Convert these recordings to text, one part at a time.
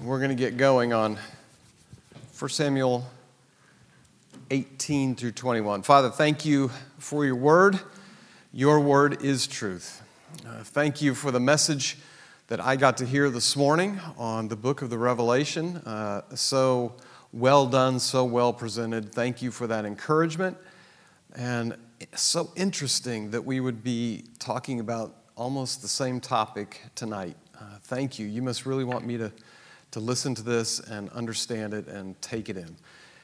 We're going to get going on 1 Samuel 18 through 21. Father, thank you for your word. Your word is truth. Uh, thank you for the message that I got to hear this morning on the book of the Revelation. Uh, so well done, so well presented. Thank you for that encouragement. And so interesting that we would be talking about almost the same topic tonight. Uh, thank you. You must really want me to, to listen to this and understand it and take it in.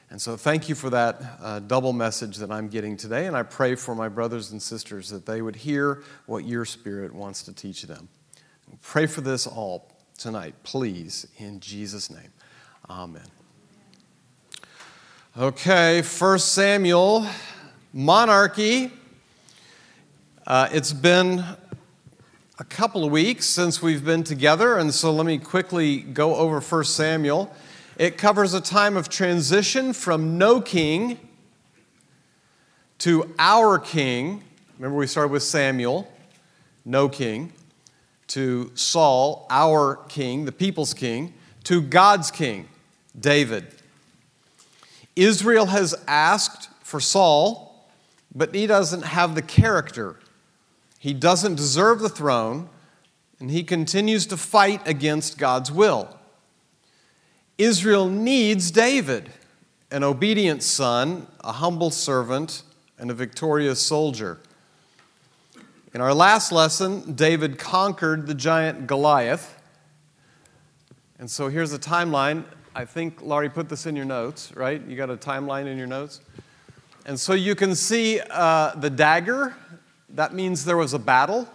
And so, thank you for that uh, double message that I'm getting today. And I pray for my brothers and sisters that they would hear what your spirit wants to teach them. Pray for this all tonight, please, in Jesus' name. Amen. Okay, 1 Samuel, monarchy. Uh, it's been a couple of weeks since we've been together, and so let me quickly go over 1 Samuel. It covers a time of transition from no king to our king. Remember, we started with Samuel, no king, to Saul, our king, the people's king, to God's king, David. Israel has asked for Saul, but he doesn't have the character he doesn't deserve the throne, and he continues to fight against God's will. Israel needs David, an obedient son, a humble servant, and a victorious soldier. In our last lesson, David conquered the giant Goliath. And so here's a timeline. I think Laurie put this in your notes, right? You got a timeline in your notes? And so you can see uh, the dagger that means there was a battle.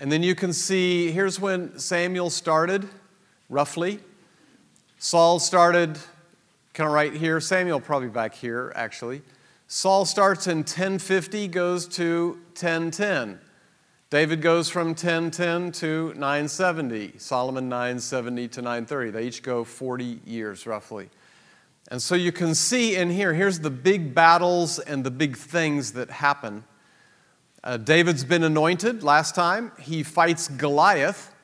And then you can see here's when Samuel started, roughly. Saul started kind of right here. Samuel probably back here, actually. Saul starts in 1050, goes to 1010. David goes from 1010 to 970. Solomon 970 to 930. They each go 40 years, roughly. And so you can see in here, here's the big battles and the big things that happen. Uh, David's been anointed last time. He fights Goliath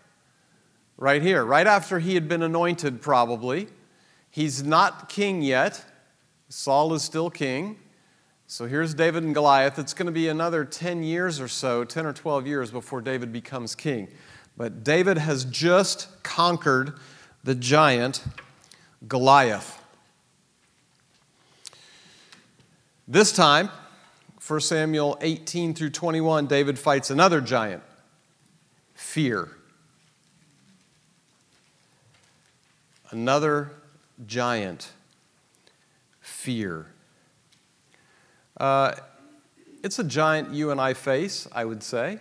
right here, right after he had been anointed, probably. He's not king yet. Saul is still king. So here's David and Goliath. It's going to be another 10 years or so, 10 or 12 years before David becomes king. But David has just conquered the giant Goliath. This time, 1 Samuel 18 through 21, David fights another giant fear. Another giant fear. Uh, it's a giant you and I face, I would say,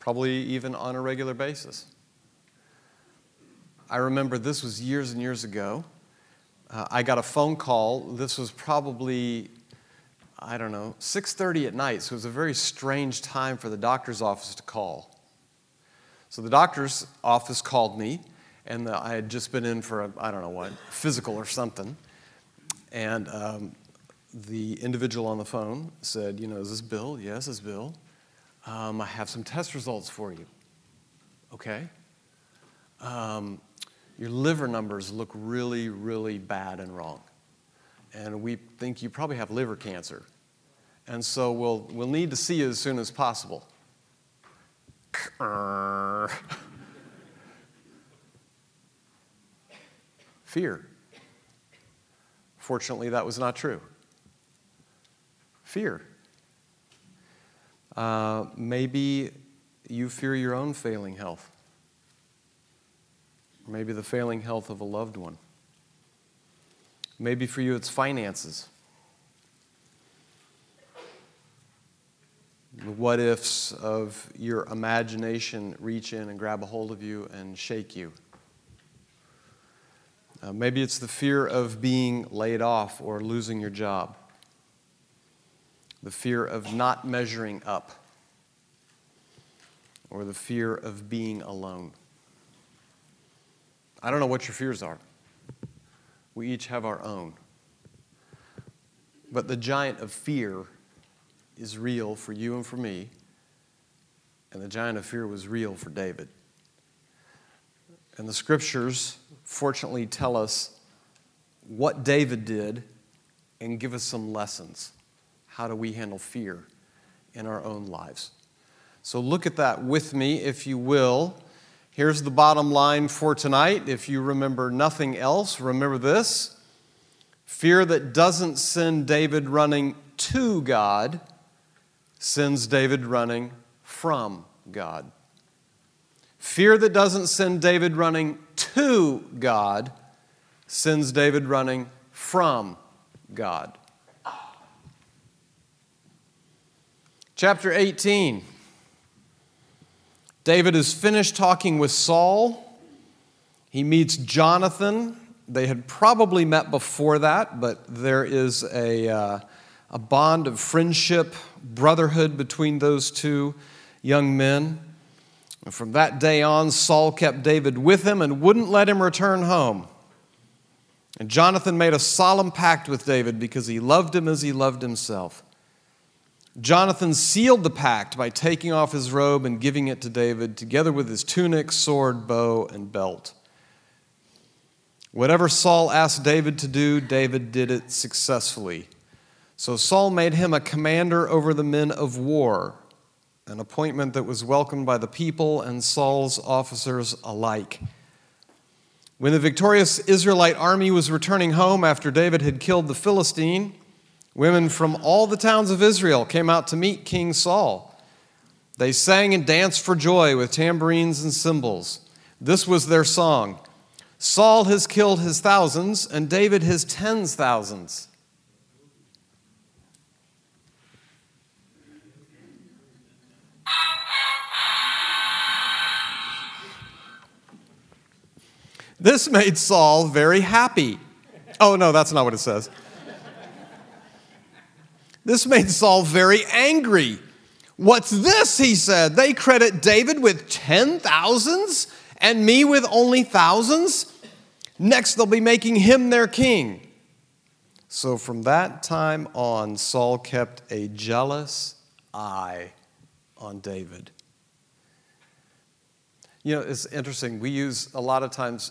probably even on a regular basis. I remember this was years and years ago uh, I got a phone call. This was probably, I don't know, 6:30 at night. So it was a very strange time for the doctor's office to call. So the doctor's office called me, and the, I had just been in for a, I don't know what physical or something, and um, the individual on the phone said, "You know, is this Bill? Yes, it's Bill. Um, I have some test results for you. Okay." Um, your liver numbers look really, really bad and wrong. And we think you probably have liver cancer. And so we'll, we'll need to see you as soon as possible. Fear. Fortunately, that was not true. Fear. Uh, maybe you fear your own failing health maybe the failing health of a loved one. Maybe for you it's finances. The what ifs of your imagination reach in and grab a hold of you and shake you. Uh, maybe it's the fear of being laid off or losing your job, the fear of not measuring up, or the fear of being alone. I don't know what your fears are. We each have our own. But the giant of fear is real for you and for me, and the giant of fear was real for David. And the scriptures, fortunately, tell us what David did and give us some lessons. How do we handle fear in our own lives? So look at that with me, if you will. Here's the bottom line for tonight. If you remember nothing else, remember this fear that doesn't send David running to God sends David running from God. Fear that doesn't send David running to God sends David running from God. Chapter 18. David is finished talking with Saul. He meets Jonathan. They had probably met before that, but there is a, uh, a bond of friendship, brotherhood between those two young men. And from that day on, Saul kept David with him and wouldn't let him return home. And Jonathan made a solemn pact with David because he loved him as he loved himself. Jonathan sealed the pact by taking off his robe and giving it to David, together with his tunic, sword, bow, and belt. Whatever Saul asked David to do, David did it successfully. So Saul made him a commander over the men of war, an appointment that was welcomed by the people and Saul's officers alike. When the victorious Israelite army was returning home after David had killed the Philistine, women from all the towns of Israel came out to meet King Saul. They sang and danced for joy with tambourines and cymbals. This was their song Saul has killed his thousands, and David his tens thousands. This made Saul very happy. Oh, no, that's not what it says. This made Saul very angry. What's this? He said. They credit David with ten thousands and me with only thousands. Next, they'll be making him their king. So from that time on, Saul kept a jealous eye on David. You know, it's interesting. We use a lot of times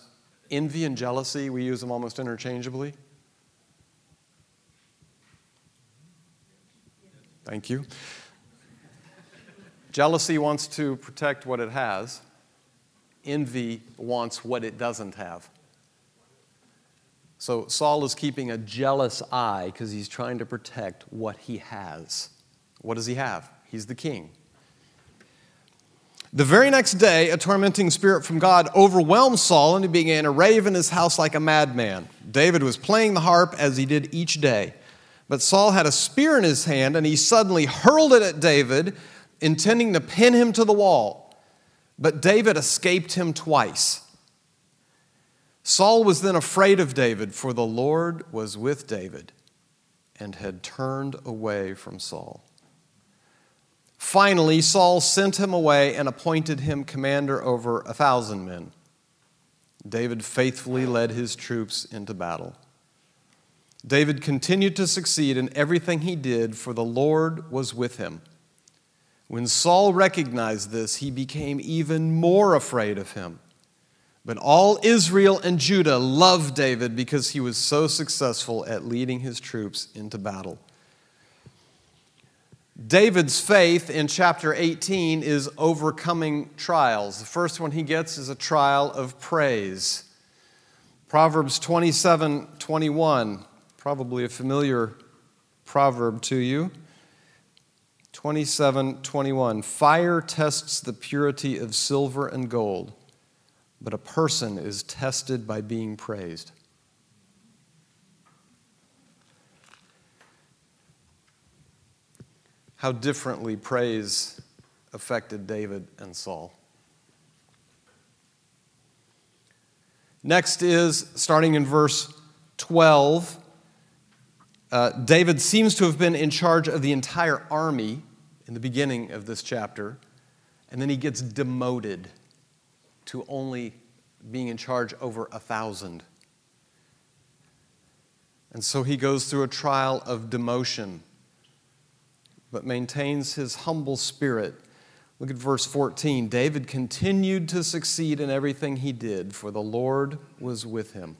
envy and jealousy, we use them almost interchangeably. Thank you. Jealousy wants to protect what it has, envy wants what it doesn't have. So Saul is keeping a jealous eye because he's trying to protect what he has. What does he have? He's the king. The very next day, a tormenting spirit from God overwhelmed Saul, and he began to rave in his house like a madman. David was playing the harp as he did each day. But Saul had a spear in his hand, and he suddenly hurled it at David, intending to pin him to the wall. But David escaped him twice. Saul was then afraid of David, for the Lord was with David and had turned away from Saul. Finally, Saul sent him away and appointed him commander over a thousand men. David faithfully led his troops into battle. David continued to succeed in everything he did, for the Lord was with him. When Saul recognized this, he became even more afraid of him. But all Israel and Judah loved David because he was so successful at leading his troops into battle. David's faith in chapter 18 is overcoming trials. The first one he gets is a trial of praise. Proverbs 27 21, probably a familiar proverb to you. 27 21. Fire tests the purity of silver and gold, but a person is tested by being praised. how differently praise affected David and Saul. Next is, starting in verse 12, uh, David seems to have been in charge of the entire army in the beginning of this chapter, and then he gets demoted to only being in charge over a thousand. And so he goes through a trial of demotion but maintains his humble spirit Look at verse 14. David continued to succeed in everything he did, for the Lord was with him.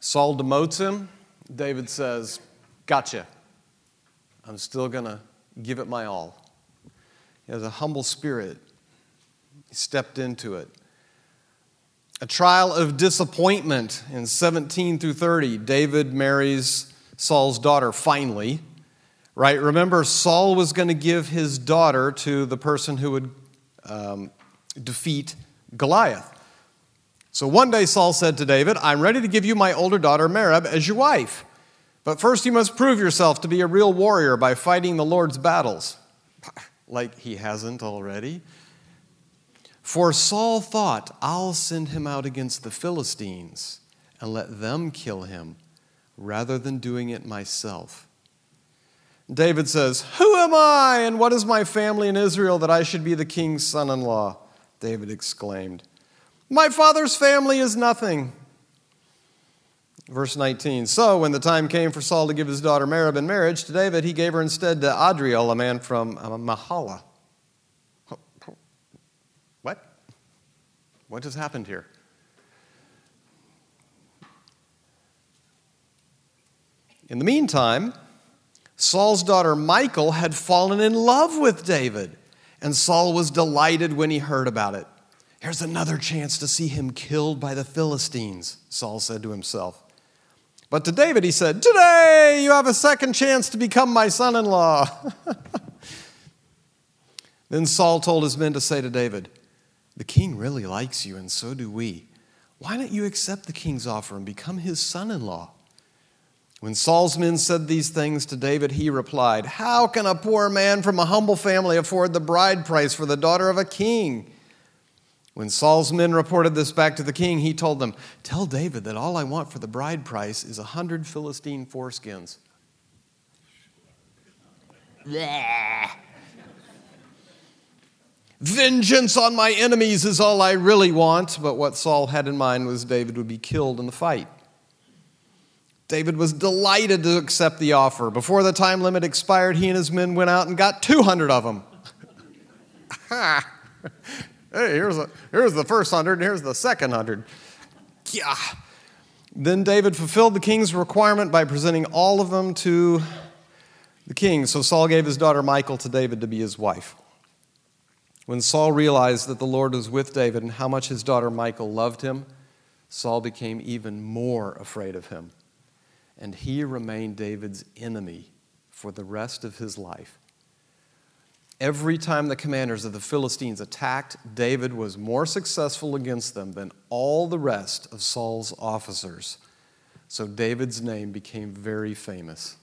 Saul demotes him. David says, Gotcha. I'm still going to give it my all. He has a humble spirit. He stepped into it. A trial of disappointment in 17 through 30. David marries Saul's daughter finally right? Remember, Saul was going to give his daughter to the person who would um, defeat Goliath. So one day Saul said to David, I'm ready to give you my older daughter Merab as your wife. But first you must prove yourself to be a real warrior by fighting the Lord's battles. Like he hasn't already. For Saul thought, I'll send him out against the Philistines and let them kill him rather than doing it myself. David says, Who am I and what is my family in Israel that I should be the king's son in law? David exclaimed. My father's family is nothing. Verse 19 So, when the time came for Saul to give his daughter Merab in marriage to David, he gave her instead to Adriel, a man from uh, Mahalath. What? What just happened here? In the meantime, Saul's daughter Michal had fallen in love with David, and Saul was delighted when he heard about it. Here's another chance to see him killed by the Philistines, Saul said to himself. But to David, he said, Today you have a second chance to become my son in law. then Saul told his men to say to David, The king really likes you, and so do we. Why don't you accept the king's offer and become his son in law? When Saul's men said these things to David, he replied, How can a poor man from a humble family afford the bride price for the daughter of a king? When Saul's men reported this back to the king, he told them, Tell David that all I want for the bride price is a hundred Philistine foreskins. Vengeance on my enemies is all I really want. But what Saul had in mind was David would be killed in the fight. David was delighted to accept the offer. Before the time limit expired, he and his men went out and got 200 of them. hey, here's, a, here's the first hundred, and here's the second hundred. Yeah. Then David fulfilled the king's requirement by presenting all of them to the king. So Saul gave his daughter Michal to David to be his wife. When Saul realized that the Lord was with David and how much his daughter Michal loved him, Saul became even more afraid of him and he remained David's enemy for the rest of his life. Every time the commanders of the Philistines attacked, David was more successful against them than all the rest of Saul's officers. So David's name became very famous.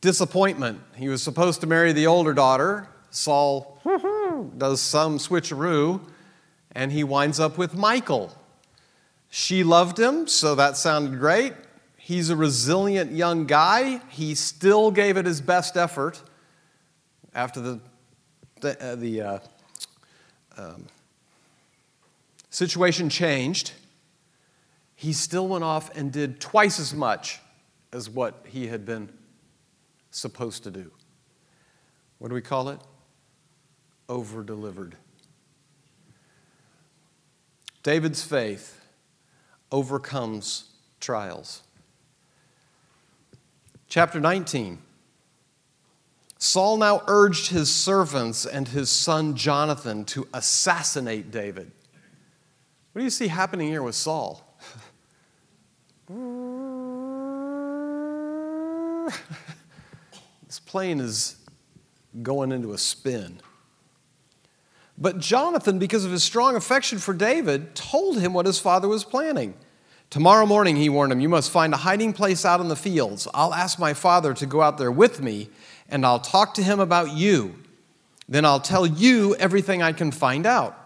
Disappointment. He was supposed to marry the older daughter. Saul does some switcheroo, and he winds up with Michal. she loved him, so that sounded great. He's a resilient young guy. He still gave it his best effort after the, the, uh, the uh, um, situation changed. He still went off and did twice as much as what he had been supposed to do. What do we call it? Over delivered. David's faith overcomes trials. Chapter 19. Saul now urged his servants and his son Jonathan to assassinate David. What do you see happening here with Saul? this plane is going into a spin. But Jonathan, because of his strong affection for David, told him what his father was planning. Tomorrow morning, he warned him, you must find a hiding place out in the fields. I'll ask my father to go out there with me, and I'll talk to him about you. Then I'll tell you everything I can find out.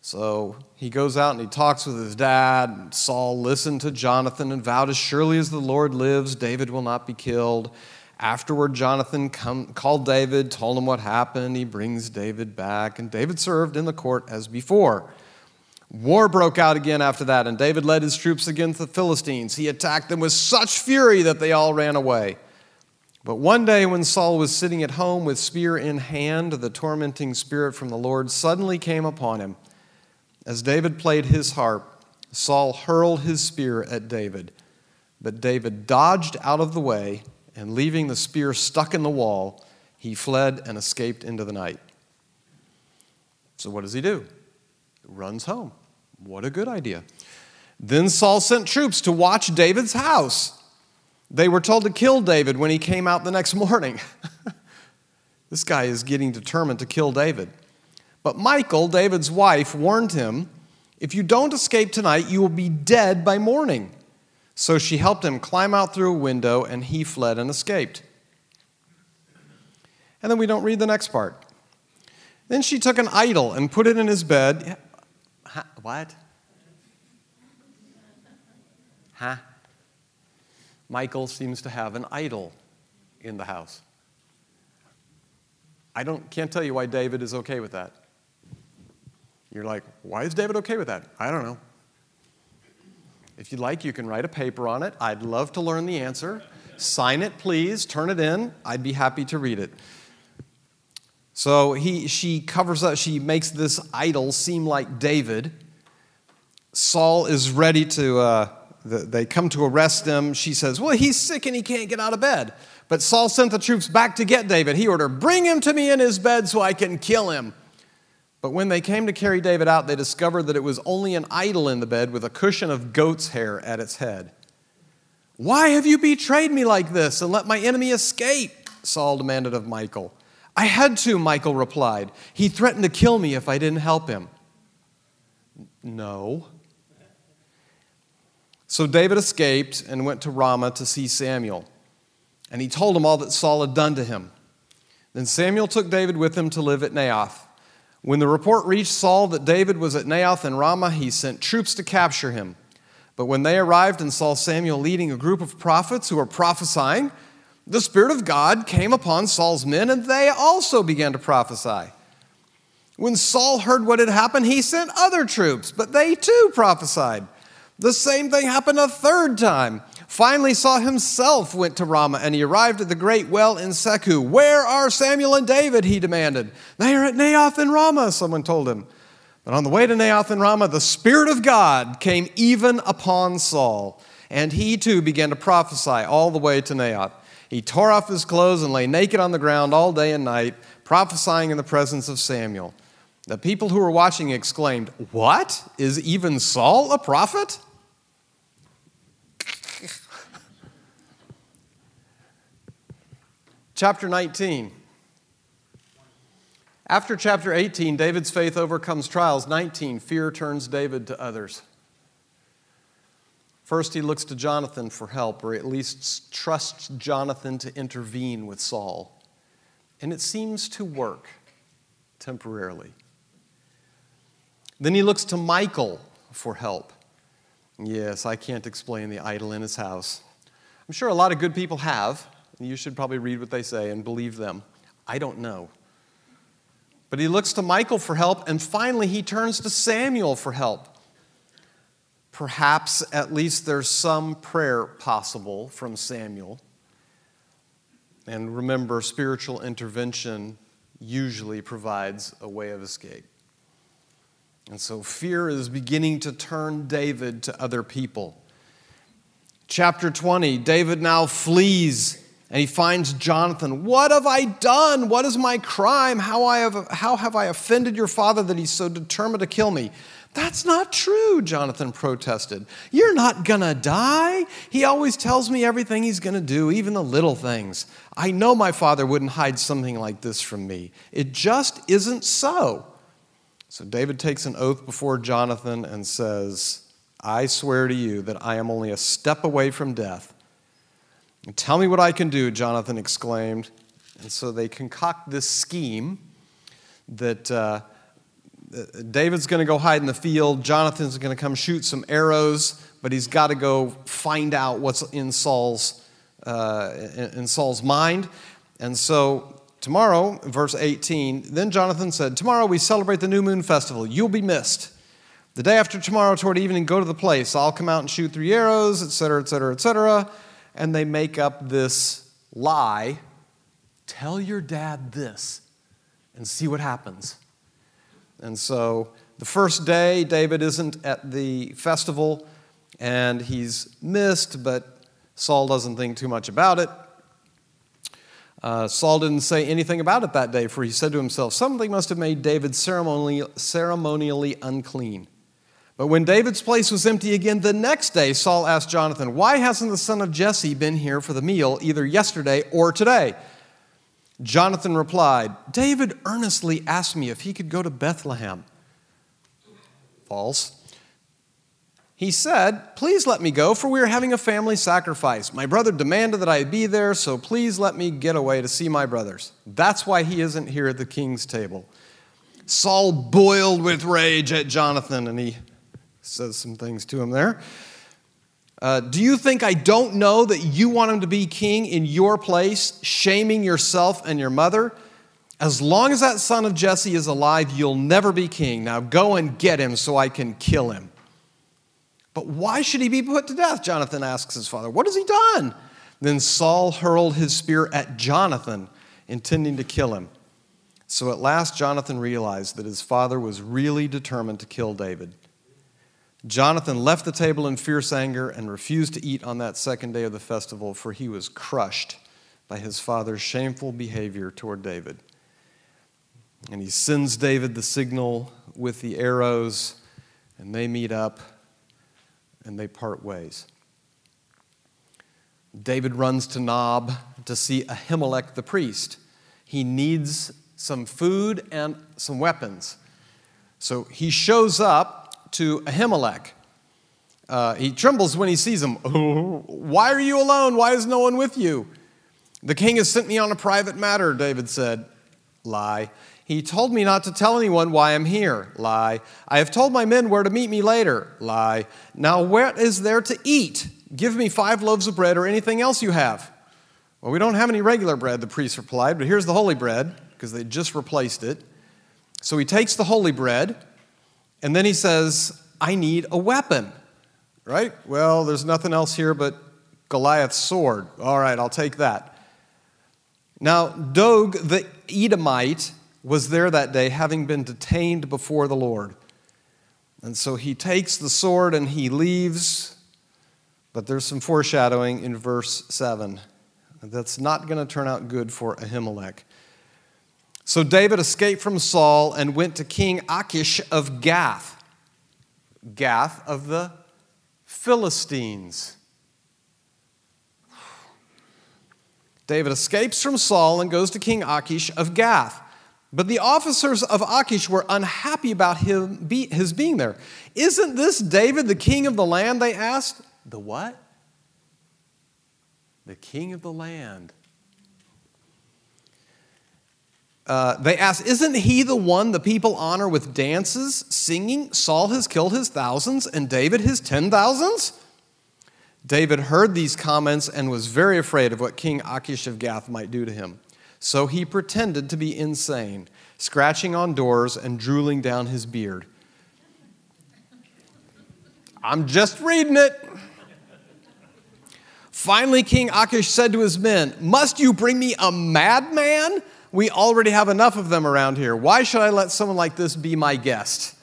So he goes out and he talks with his dad. And Saul listened to Jonathan and vowed, As surely as the Lord lives, David will not be killed. Afterward, Jonathan come, called David, told him what happened. He brings David back, and David served in the court as before. War broke out again after that, and David led his troops against the Philistines. He attacked them with such fury that they all ran away. But one day, when Saul was sitting at home with spear in hand, the tormenting spirit from the Lord suddenly came upon him. As David played his harp, Saul hurled his spear at David. But David dodged out of the way, and leaving the spear stuck in the wall, he fled and escaped into the night. So, what does he do? Runs home. What a good idea. Then Saul sent troops to watch David's house. They were told to kill David when he came out the next morning. this guy is getting determined to kill David. But Michal, David's wife, warned him if you don't escape tonight, you will be dead by morning. So she helped him climb out through a window, and he fled and escaped. And then we don't read the next part. Then she took an idol and put it in his bed. What? Michal seems to have an idol in the house. I don't, can't tell you why David is okay with that. You're like, why is David okay with that? I don't know. If you'd like, you can write a paper on it. I'd love to learn the answer. Sign it, please. Turn it in. I'd be happy to read it. So he, she covers up, she makes this idol seem like David. Saul is ready to, uh, they come to arrest him. She says, Well, he's sick and he can't get out of bed. But Saul sent the troops back to get David. He ordered, Bring him to me in his bed so I can kill him. But when they came to carry David out, they discovered that it was only an idol in the bed with a cushion of goat's hair at its head. Why have you betrayed me like this and let my enemy escape? Saul demanded of Michal. I had to, Michal replied. He threatened to kill me if I didn't help him. No. So David escaped and went to Ramah to see Samuel. And he told him all that Saul had done to him. Then Samuel took David with him to live at Naioth. When the report reached Saul that David was at Naioth and Ramah, he sent troops to capture him. But when they arrived and saw Samuel leading a group of prophets who were prophesying, the Spirit of God came upon Saul's men, and they also began to prophesy. When Saul heard what had happened, he sent other troops, but they too prophesied. The same thing happened a third time. Finally, Saul himself went to Ramah, and he arrived at the great well in Secu. Where are Samuel and David? He demanded. They are at Naioth and Ramah, someone told him. But on the way to Naioth and Ramah, the Spirit of God came even upon Saul, and he too began to prophesy all the way to Naioth. He tore off his clothes and lay naked on the ground all day and night, prophesying in the presence of Samuel. The people who were watching exclaimed, What? Is even Saul a prophet? chapter 19. After chapter 18, David's faith overcomes trials. 19, fear turns David to others. First, he looks to Jonathan for help, or at least trusts Jonathan to intervene with Saul. And it seems to work temporarily. Then he looks to Michal for help. Yes, I can't explain the idol in his house. I'm sure a lot of good people have. You should probably read what they say and believe them. I don't know. But he looks to Michal for help, and finally he turns to Samuel for help. Perhaps at least there's some prayer possible from Samuel. And remember, spiritual intervention usually provides a way of escape. And so fear is beginning to turn David to other people. Chapter 20 David now flees and he finds Jonathan. What have I done? What is my crime? How, I have, how have I offended your father that he's so determined to kill me? That's not true, Jonathan protested. You're not gonna die. He always tells me everything he's gonna do, even the little things. I know my father wouldn't hide something like this from me. It just isn't so. So David takes an oath before Jonathan and says, I swear to you that I am only a step away from death. And tell me what I can do, Jonathan exclaimed. And so they concoct this scheme that uh, David's going to go hide in the field, Jonathan's going to come shoot some arrows, but he's got to go find out what's in Saul's, uh, in Saul's mind. And so Tomorrow, verse 18, then Jonathan said, Tomorrow we celebrate the new moon festival. You'll be missed. The day after tomorrow, toward evening, go to the place. I'll come out and shoot three arrows, etc., etc., etc. And they make up this lie, tell your dad this, and see what happens. And so the first day, David isn't at the festival and he's missed, but Saul doesn't think too much about it. Uh, Saul didn't say anything about it that day, for he said to himself, Something must have made David ceremonially, ceremonially unclean. But when David's place was empty again the next day, Saul asked Jonathan, Why hasn't the son of Jesse been here for the meal either yesterday or today? Jonathan replied, David earnestly asked me if he could go to Bethlehem. False. He said, Please let me go, for we are having a family sacrifice. My brother demanded that I be there, so please let me get away to see my brothers. That's why he isn't here at the king's table. Saul boiled with rage at Jonathan, and he says some things to him there. Uh, do you think I don't know that you want him to be king in your place, shaming yourself and your mother? As long as that son of Jesse is alive, you'll never be king. Now go and get him so I can kill him. But why should he be put to death? Jonathan asks his father. What has he done? Then Saul hurled his spear at Jonathan, intending to kill him. So at last, Jonathan realized that his father was really determined to kill David. Jonathan left the table in fierce anger and refused to eat on that second day of the festival, for he was crushed by his father's shameful behavior toward David. And he sends David the signal with the arrows, and they meet up and they part ways. David runs to Nob to see Ahimelech the priest. He needs some food and some weapons. So he shows up to Ahimelech. Uh, he trembles when he sees him. Why are you alone? Why is no one with you? The king has sent me on a private matter, David said. Lie. He told me not to tell anyone why I'm here. Lie. I have told my men where to meet me later. Lie. Now, what is there to eat? Give me five loaves of bread or anything else you have. Well, we don't have any regular bread, the priest replied, but here's the holy bread, because they just replaced it. So he takes the holy bread, and then he says, I need a weapon. Right? Well, there's nothing else here but Goliath's sword. All right, I'll take that. Now, Doeg the Edomite was there that day, having been detained before the Lord. And so he takes the sword and he leaves, but there's some foreshadowing in verse 7. That's not going to turn out good for Ahimelech. So David escaped from Saul and went to King Achish of Gath. Gath of the Philistines. David escapes from Saul and goes to King Achish of Gath. But the officers of Achish were unhappy about him be, his being there. Isn't this David, the king of the land? They asked. The what? The king of the land. Uh, they asked, Isn't he the one the people honor with dances, singing? Saul has killed his thousands and David his ten thousands? David heard these comments and was very afraid of what King Achish of Gath might do to him. So he pretended to be insane, scratching on doors and drooling down his beard. I'm just reading it. Finally, King Achish said to his men, Must you bring me a madman? We already have enough of them around here. Why should I let someone like this be my guest?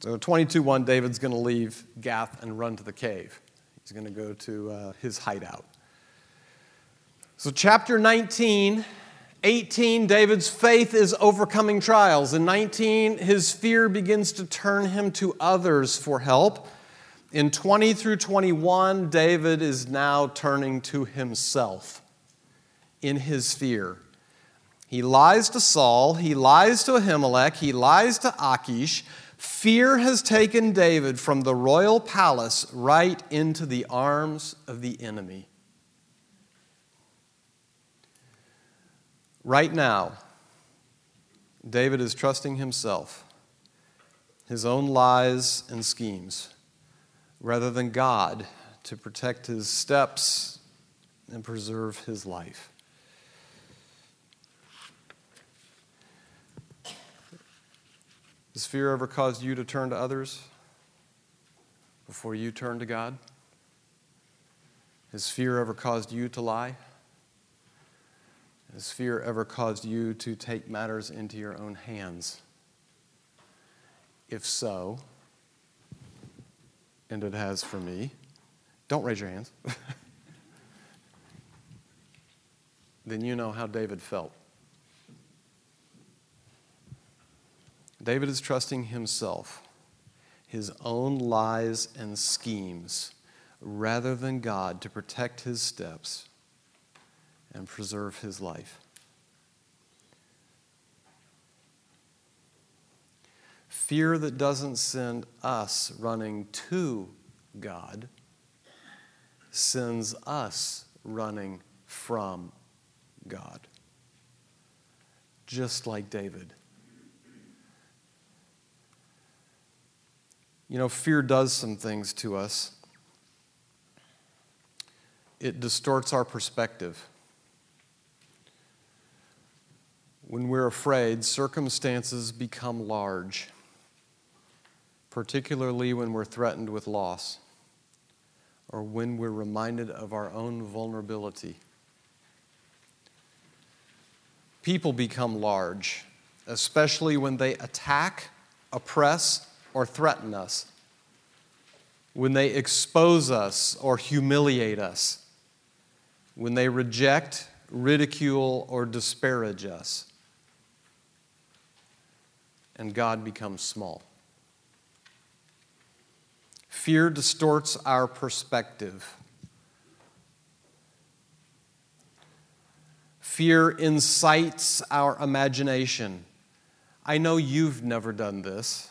So, 22 1, David's going to leave Gath and run to the cave. He's going to go to uh, his hideout. So, chapter 19, 18, David's faith is overcoming trials. In 19, his fear begins to turn him to others for help. In 20 through 21, David is now turning to himself in his fear. He lies to Saul, he lies to Ahimelech, he lies to Achish. Fear has taken David from the royal palace right into the arms of the enemy. Right now, David is trusting himself, his own lies and schemes, rather than God to protect his steps and preserve his life. Has fear ever caused you to turn to others before you turn to God? Has fear ever caused you to lie? Has fear ever caused you to take matters into your own hands? If so, and it has for me, don't raise your hands. then you know how David felt. David is trusting himself, his own lies and schemes, rather than God to protect his steps and preserve his life. Fear that doesn't send us running to God sends us running from God. Just like David. You know, fear does some things to us. It distorts our perspective. When we're afraid, circumstances become large, particularly when we're threatened with loss or when we're reminded of our own vulnerability. People become large, especially when they attack, oppress, or threaten us, when they expose us or humiliate us, when they reject, ridicule, or disparage us. And God becomes small. Fear distorts our perspective. Fear incites our imagination. I know you've never done this.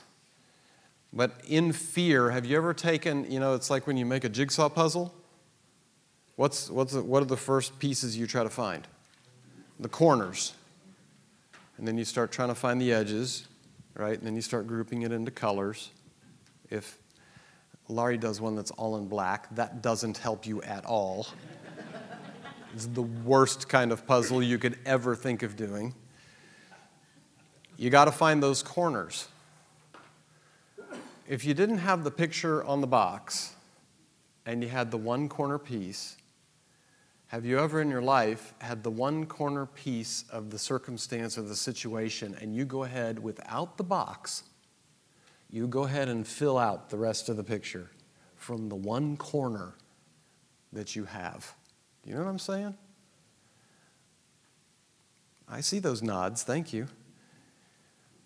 But in fear, have you ever taken, you know, it's like when you make a jigsaw puzzle? What's, what's the, what are the first pieces you try to find? The corners. And then you start trying to find the edges, right? And then you start grouping it into colors. If Laurie does one that's all in black, that doesn't help you at all. it's the worst kind of puzzle you could ever think of doing. You got to find those corners if you didn't have the picture on the box and you had the one corner piece, have you ever in your life had the one corner piece of the circumstance or the situation and you go ahead without the box, you go ahead and fill out the rest of the picture from the one corner that you have? You know what I'm saying? I see those nods, thank you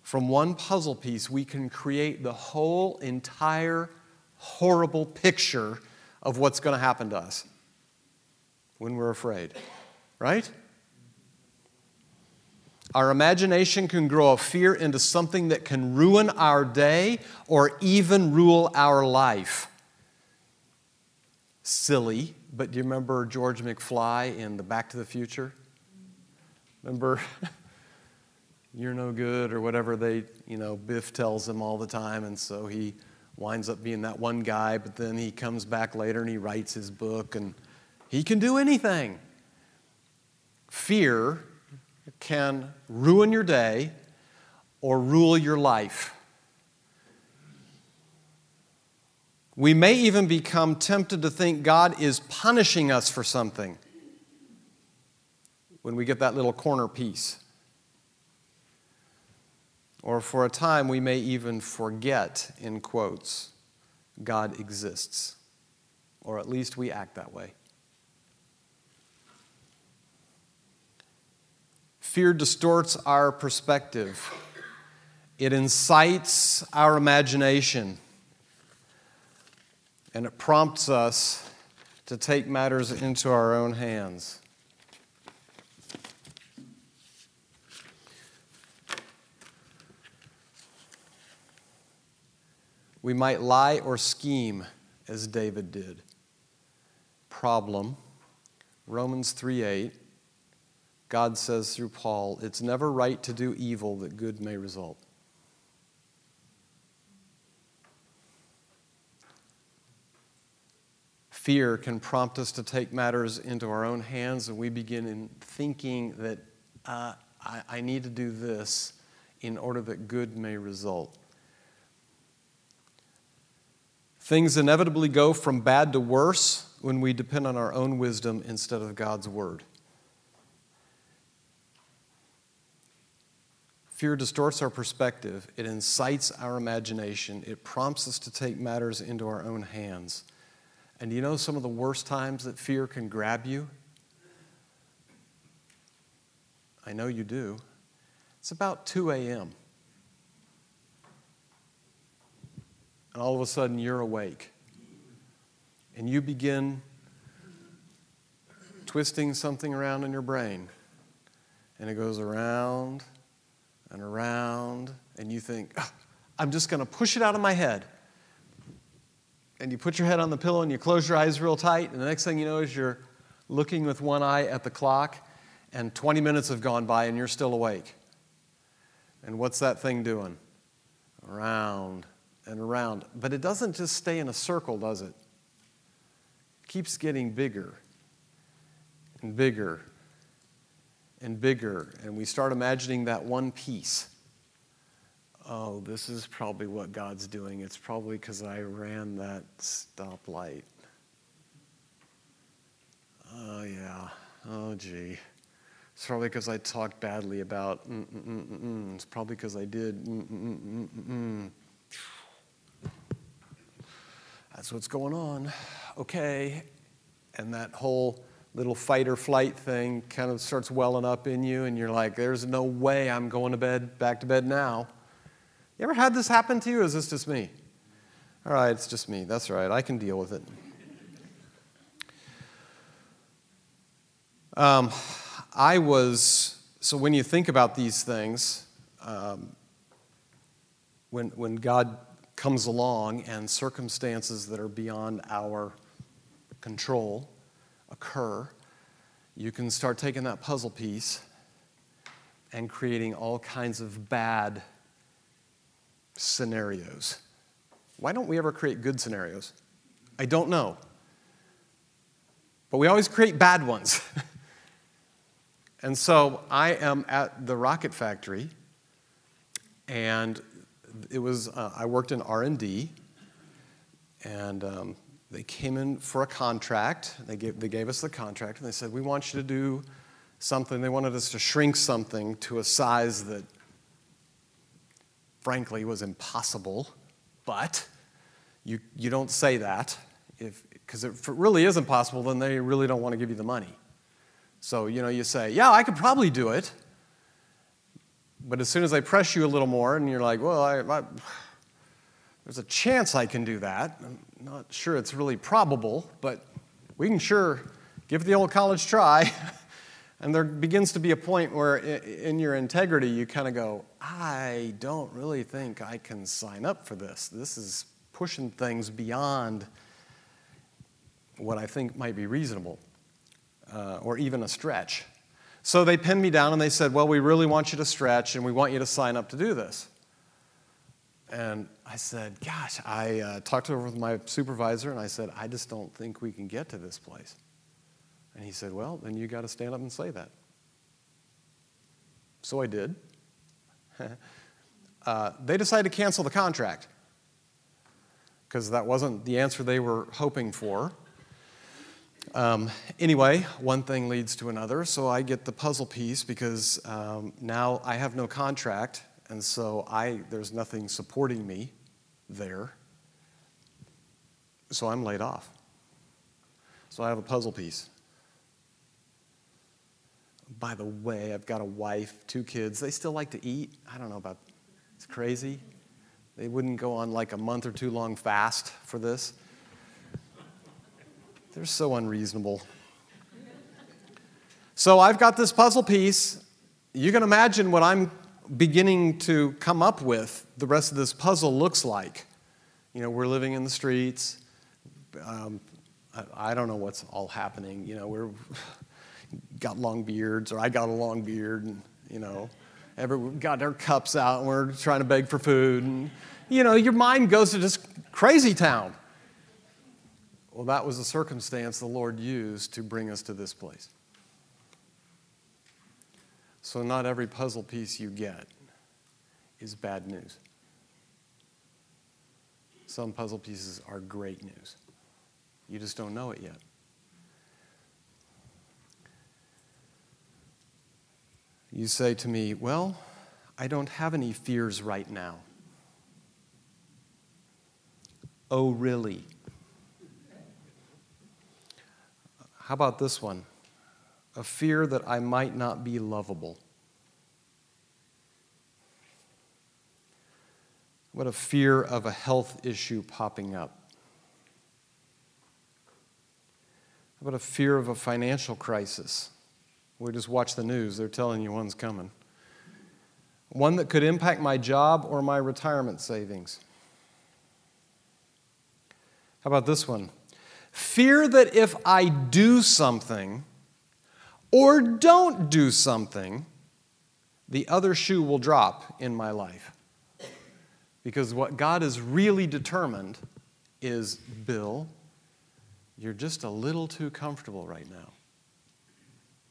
from one puzzle piece, we can create the whole entire horrible picture of what's going to happen to us when we're afraid, right? Our imagination can grow a fear into something that can ruin our day or even rule our life. Silly, but do you remember George McFly in the Back to the Future? Remember? you're no good or whatever they, you know, Biff tells him all the time. And so he winds up being that one guy, but then he comes back later and he writes his book and he can do anything. Fear can ruin your day or rule your life. We may even become tempted to think God is punishing us for something when we get that little corner piece. Or for a time, we may even forget, in quotes, God exists. Or at least we act that way. Fear distorts our perspective, it incites our imagination, and it prompts us to take matters into our own hands. We might lie or scheme as David did. Problem Romans 3 8. God says through Paul, it's never right to do evil that good may result. Fear can prompt us to take matters into our own hands, and we begin in thinking that uh, I, I need to do this in order that good may result. Things inevitably go from bad to worse when we depend on our own wisdom instead of God's word. Fear distorts our perspective, it incites our imagination, it prompts us to take matters into our own hands. And you know some of the worst times that fear can grab you? I know you do. It's about 2 a.m. And all of a sudden you're awake. And you begin twisting something around in your brain. And it goes around and around. And you think, oh, I'm just going to push it out of my head. And you put your head on the pillow and you close your eyes real tight. And the next thing you know is you're looking with one eye at the clock and 20 minutes have gone by and you're still awake. And what's that thing doing? Around and around. But it doesn't just stay in a circle, does it? It keeps getting bigger and bigger and bigger. And we start imagining that one piece. Oh, this is probably what God's doing. It's probably because I ran that stoplight. Oh, yeah. Oh, gee. It's probably because I talked badly about. Mm, mm, mm, mm, mm. it's probably because I did. Mm, That's what's going on. Okay. And that whole little fight or flight thing kind of starts welling up in you, and you're like, there's no way I'm going to bed, back to bed now. You ever had this happen to you, or is this just me? All right, it's just me. That's right. I can deal with it. Um, I was, so when you think about these things, um, when, when God comes along and circumstances that are beyond our control occur, you can start taking that puzzle piece and creating all kinds of bad scenarios. Why don't we ever create good scenarios? I don't know. But we always create bad ones. And so I am at the rocket factory, and it was uh, I worked in R and D, and um, they came in for a contract. They gave they gave us the contract, and they said we want you to do something. They wanted us to shrink something to a size that, frankly, was impossible. But you you don't say that if because if it really is impossible, then they really don't want to give you the money. So, you know, you say, yeah, I could probably do it. But as soon as I press you a little more and you're like, well, I, I, there's a chance I can do that. Not sure it's really probable, but we can sure give the old college try. and there begins to be a point where, in your integrity, you kind of go, I don't really think I can sign up for this. This is pushing things beyond what I think might be reasonable uh, or even a stretch. So they pinned me down and they said, Well, we really want you to stretch and we want you to sign up to do this. And I said, Gosh, I uh, talked over with my supervisor and I said, I just don't think we can get to this place. And he said, Well, then you got to stand up and say that. So I did. uh, they decided to cancel the contract because that wasn't the answer they were hoping for. Um, anyway, one thing leads to another, so I get the puzzle piece because um, now I have no contract, and so I, there's nothing supporting me there. So I'm laid off. So I have a puzzle piece. By the way, I've got a wife, two kids. They still like to eat. I don't know about it's crazy. They wouldn't go on like a month or two long fast for this. They're so unreasonable. So I've got this puzzle piece. You can imagine what I'm beginning to come up with, the rest of this puzzle looks like. You know, we're living in the streets. Um, I, I, don't know what's all happening. You know, we're got long beards, or I got a long beard, and you know, every, got our cups out, and we're trying to beg for food, and you know, your mind goes to just crazy town. Well, that was the circumstance the Lord used to bring us to this place. So, not every puzzle piece you get is bad news. Some puzzle pieces are great news. You just don't know it yet. You say to me, Well, I don't have any fears right now. Oh, really? How about this one? A fear that I might not be lovable. What a fear of a health issue popping up. About a fear of a financial crisis? We just watch the news, they're telling you one's coming. One that could impact my job or my retirement savings. How about this one? Fear that if I do something or don't do something, the other shoe will drop in my life. Because what God has really determined is Bill, you're just a little too comfortable right now.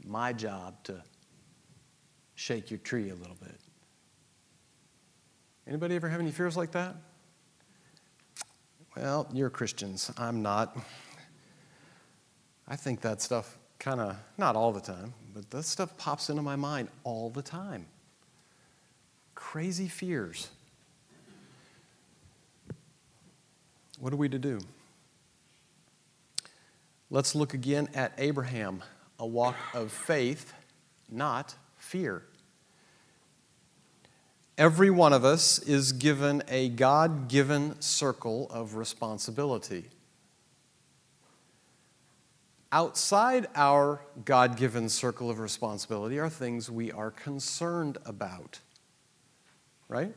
My job to shake your tree a little bit. Anybody ever have any fears like that? Well, you're Christians. I'm not. I think that stuff kind of, not all the time, but that stuff pops into my mind all the time. Crazy fears. What are we to do? Let's look again at Abraham, a walk of faith, not fear. Every one of us is given a God given circle of responsibility. Outside our God given circle of responsibility are things we are concerned about, right?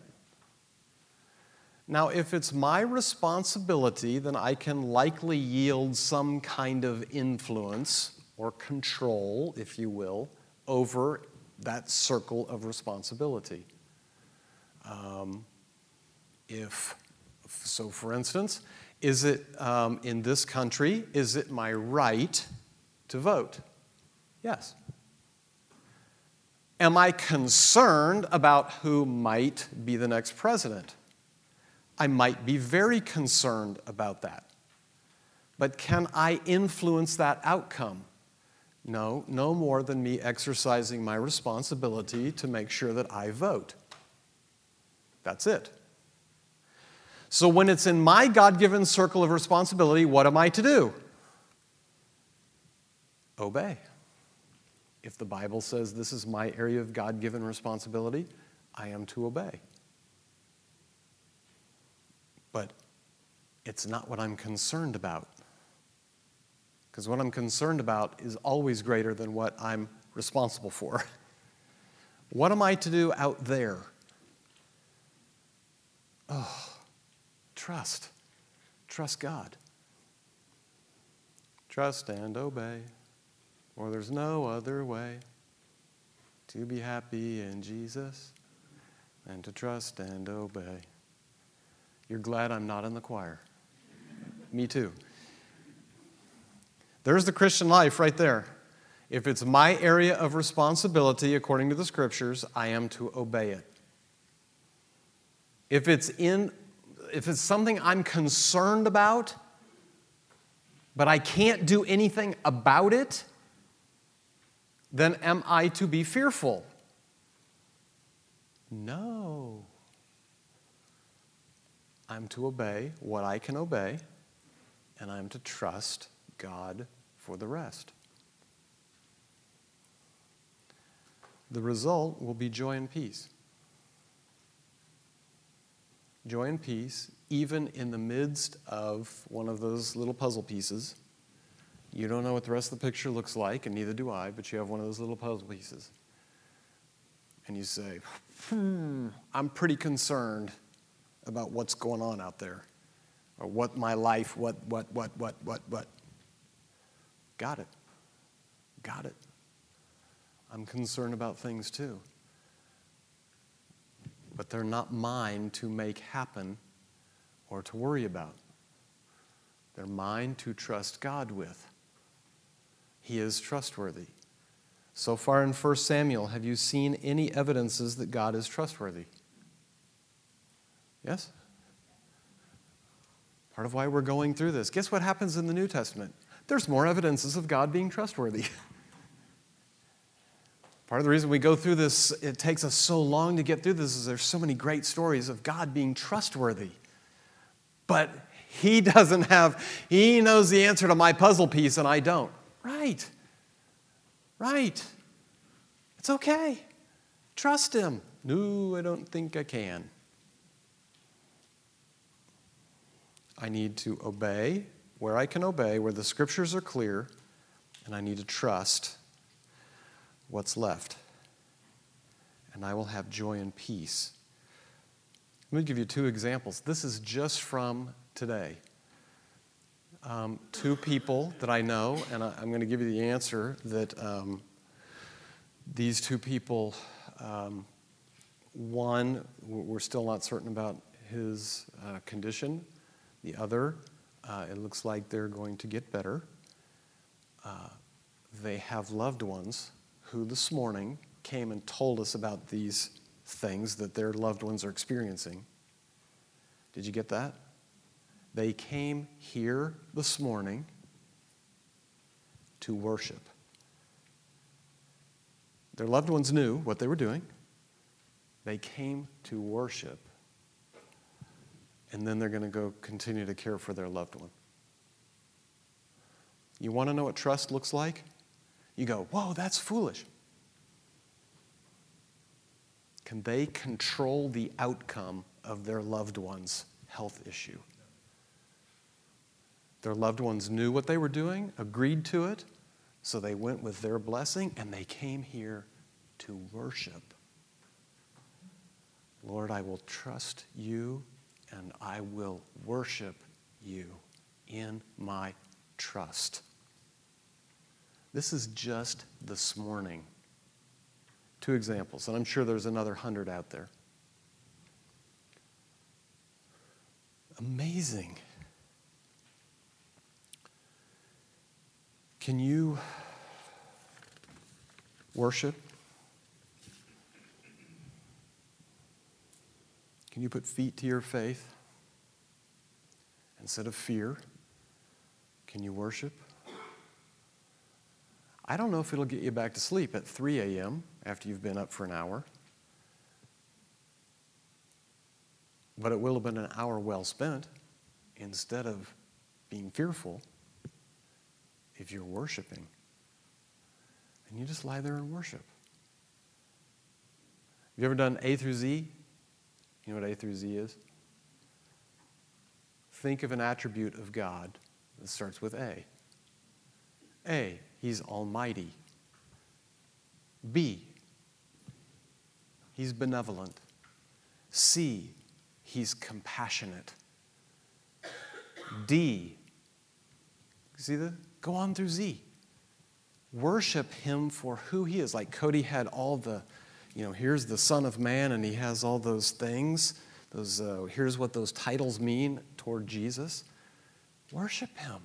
Now, if it's my responsibility, then I can likely yield some kind of influence or control, if you will, over that circle of responsibility. Um, if, so for instance, is it um, in this country, is it my right to vote? Yes. Am I concerned about who might be the next president? I might be very concerned about that. But can I influence that outcome? No, no more than me exercising my responsibility to make sure that I vote. That's it. So when it's in my God given circle of responsibility, what am I to do? Obey. If the Bible says this is my area of God given responsibility, I am to obey but it's not what I'm concerned about. Because what I'm concerned about is always greater than what I'm responsible for. what am I to do out there? Oh, trust. Trust God. Trust and obey, or there's no other way to be happy in Jesus than to trust and obey. You're glad I'm not in the choir. Me too. There's the Christian life right there. If it's my area of responsibility, according to the scriptures, I am to obey it. If it's in if it's something I'm concerned about, but I can't do anything about it, then am I to be fearful? No. I'm to obey what I can obey, and I'm to trust God for the rest. The result will be joy and peace. Joy and peace, even in the midst of one of those little puzzle pieces. You don't know what the rest of the picture looks like, and neither do I, but you have one of those little puzzle pieces. And you say, hmm, I'm pretty concerned about what's going on out there or what my life, what, what, what, what, what, what. Got it. Got it. I'm concerned about things too. But they're not mine to make happen or to worry about. They're mine to trust God with. He is trustworthy. So far in 1 Samuel, have you seen any evidences that God is trustworthy? Yes? Part of why we're going through this. Guess what happens in the New Testament? There's more evidences of God being trustworthy. Part of the reason we go through this, it takes us so long to get through this, is there's so many great stories of God being trustworthy. But He doesn't have, He knows the answer to my puzzle piece and I don't. Right. Right. It's okay. Trust Him. No, I don't think I can. I need to obey where I can obey, where the scriptures are clear, and I need to trust what's left. And I will have joy and peace. Let me give you two examples. This is just from today. Um, two people that I know, and I, am going to give you the answer that um, these two people, um, one, we're still not certain about his uh, condition. The other, uh, it looks like they're going to get better. Uh, they have loved ones who this morning came and told us about these things that their loved ones are experiencing. Did you get that? They came here this morning to worship. Their loved ones knew what they were doing. They came to worship. And then they're going to go continue to care for their loved one. You want to know what trust looks like? You go, whoa, that's foolish. Can they control the outcome of their loved one's health issue? Their loved ones knew what they were doing, agreed to it, so they went with their blessing and they came here to worship. Lord, I will trust you and I will worship you in my trust. This is just this morning. Two examples, and I'm sure there's another hundred out there. Amazing. Can you worship? Can you put feet to your faith instead of fear? Can you worship? I don't know if it'll get you back to sleep at 3 a.m. after you've been up for an hour, but it will have been an hour well spent instead of being fearful if you're worshiping. And you just lie there and worship. Have you ever done A through Z? You know what A through Z is? Think of an attribute of God that starts with A. A, He's almighty. B, He's benevolent. C, He's compassionate. D, see that? Go on through Z. Worship Him for who He is. Like Cody had all the, you know, here's the Son of Man, and He has all those things. Those, uh, here's what those titles mean toward Jesus. Worship Him.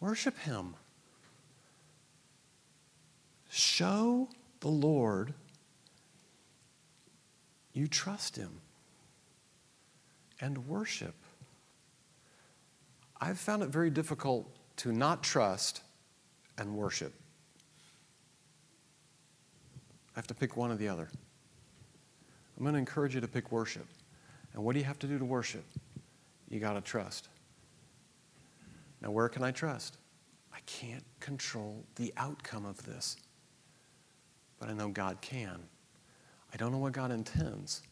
Worship Him. Show the Lord you trust Him and worship. I've found it very difficult to not trust and worship. I have to pick one or the other. I'm going to encourage you to pick worship. And what do you have to do to worship? You got to trust. Now, where can I trust? I can't control the outcome of this, but I know God can. I don't know what God intends,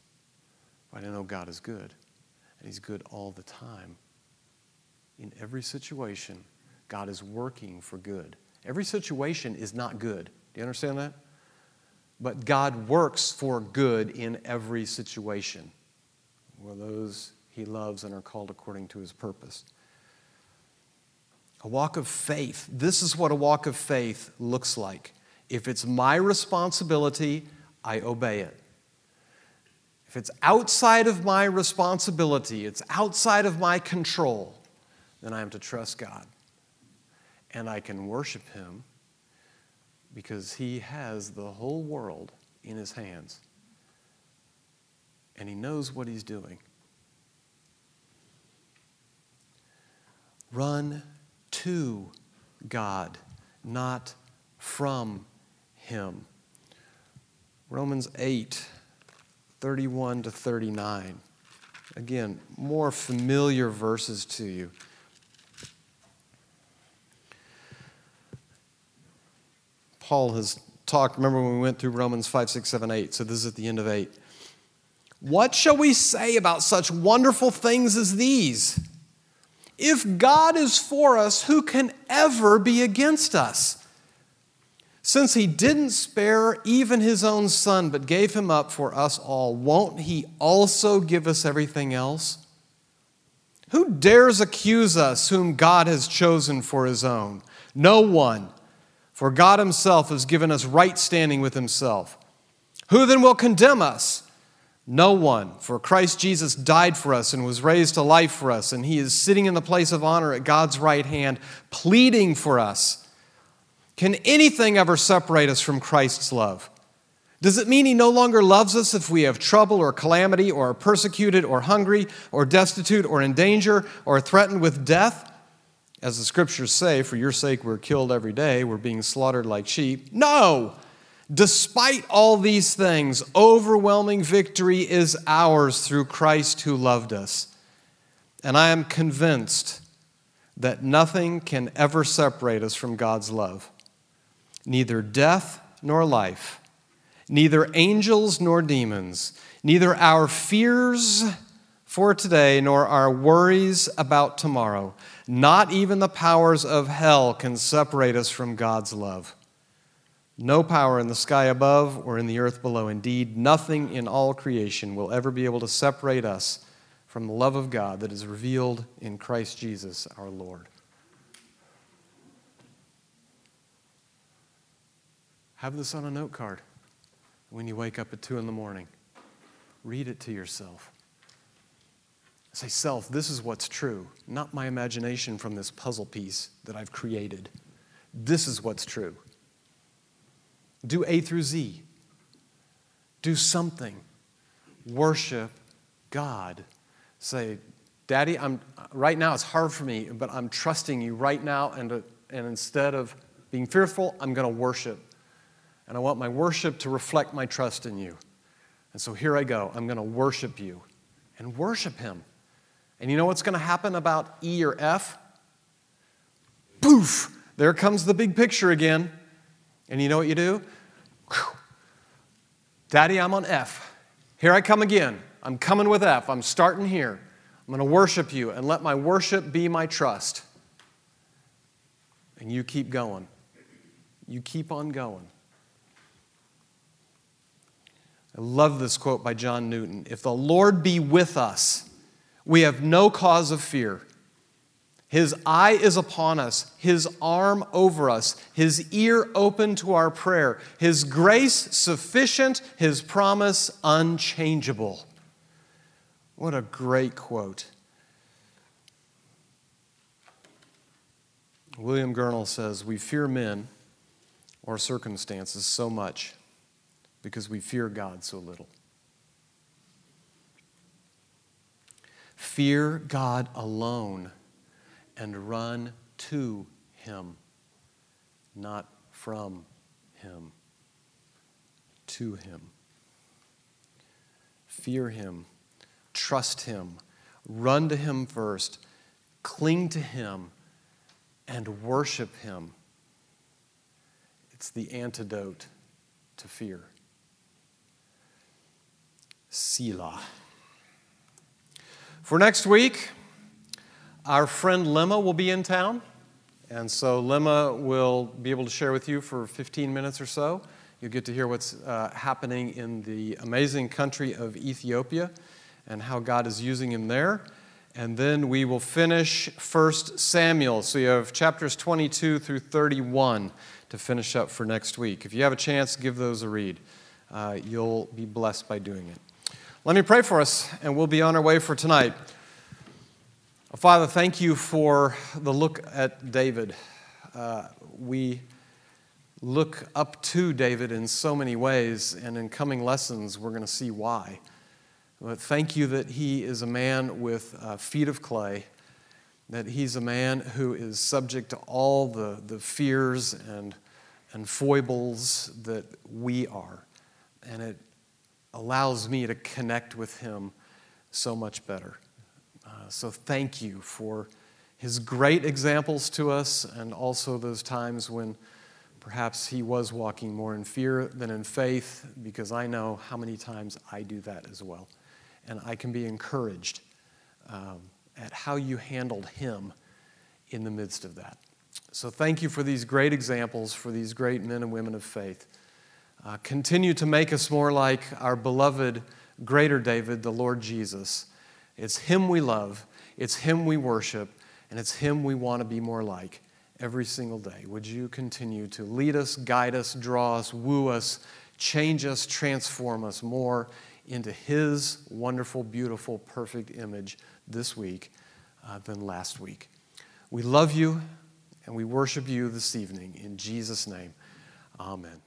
but I know God is good, and He's good all the time in every situation, God is working for good. Every situation is not good. Do you understand that? But God works for good in every situation. Well, those he loves and are called according to his purpose. A walk of faith. This is what a walk of faith looks like. If it's my responsibility, I obey it. If it's outside of my responsibility, it's outside of my control, then I am to trust God. And I can worship Him because He has the whole world in His hands. And He knows what He's doing. Run to God, not from him. Romans 8, 31 to 39. Again, more familiar verses to you. Paul has talked, remember when we went through Romans 5, 6, 7, 8. So this is at the end of 8. What shall we say about such wonderful things as these? If God is for us, who can ever be against us? Since he didn't spare even his own son, but gave him up for us all, won't he also give us everything else? Who dares accuse us whom God has chosen for his own? No one, for God himself has given us right standing with himself. Who then will condemn us? No one, for Christ Jesus died for us and was raised to life for us, and he is sitting in the place of honor at God's right hand, pleading for us. Can anything ever separate us from Christ's love? Does it mean he no longer loves us if we have trouble or calamity or are persecuted or hungry or destitute or in danger or threatened with death? As the scriptures say, for your sake we're killed every day, we're being slaughtered like sheep. No! Despite all these things, overwhelming victory is ours through Christ who loved us. And I am convinced that nothing can ever separate us from God's love. Neither death nor life, neither angels nor demons, neither our fears for today nor our worries about tomorrow, not even the powers of hell can separate us from God's love. No power in the sky above or in the earth below. Indeed, nothing in all creation will ever be able to separate us from the love of God that is revealed in Christ Jesus our Lord. Have this on a note card when you wake up at 2 in the morning. Read it to yourself. Say, self, this is what's true, not my imagination from this puzzle piece that I've created. This is what's true. Do A through Z. Do something. Worship God. Say, Daddy, I'm, right now it's hard for me, but I'm trusting you right now, and, and instead of being fearful, I'm going to worship. And I want my worship to reflect my trust in you. And so here I go. I'm going to worship you and worship Him. And you know what's going to happen about E or F? Poof! There comes the big picture again. And you know what you do? Daddy, I'm on F. Here I come again. I'm coming with F. I'm starting here. I'm going to worship you and let my worship be my trust. And you keep going. You keep on going. I love this quote by John Newton. If the Lord be with us, we have no cause of fear. His eye is upon us, His arm over us, His ear open to our prayer, His grace sufficient, His promise unchangeable. What a great quote. William Gurnall says, We fear men or circumstances so much because we fear God so little. Fear God alone and run to Him, not from Him. To Him. Fear Him, trust Him, run to Him first, cling to Him, and worship Him. It's the antidote to fear. Selah. For next week, our friend Lemma will be in town. And so Lemma will be able to share with you for 15 minutes or so. You'll get to hear what's uh, happening in the amazing country of Ethiopia and how God is using him there. And then we will finish 1 Samuel. So you have chapters 22 through 31 to finish up for next week. If you have a chance, give those a read. Uh, you'll be blessed by doing it. Let me pray for us, and we'll be on our way for tonight. Father, thank you for the look at David. Uh, we look up to David in so many ways, and in coming lessons, we're going to see why. But thank you that he is a man with uh, feet of clay, that he's a man who is subject to all the, the fears and, and foibles that we are. And it allows me to connect with Him so much better. So thank you for His great examples to us and also those times when perhaps He was walking more in fear than in faith, because I know how many times I do that as well. And I can be encouraged um, at how you handled Him in the midst of that. So thank you for these great examples, for these great men and women of faith. Uh, continue to make us more like our beloved greater David, the Lord Jesus. It's Him we love, it's Him we worship, and it's Him we want to be more like every single day. Would you continue to lead us, guide us, draw us, woo us, change us, transform us more into His wonderful, beautiful, perfect image this week uh, than last week? We love you and we worship you this evening. In Jesus' name, amen.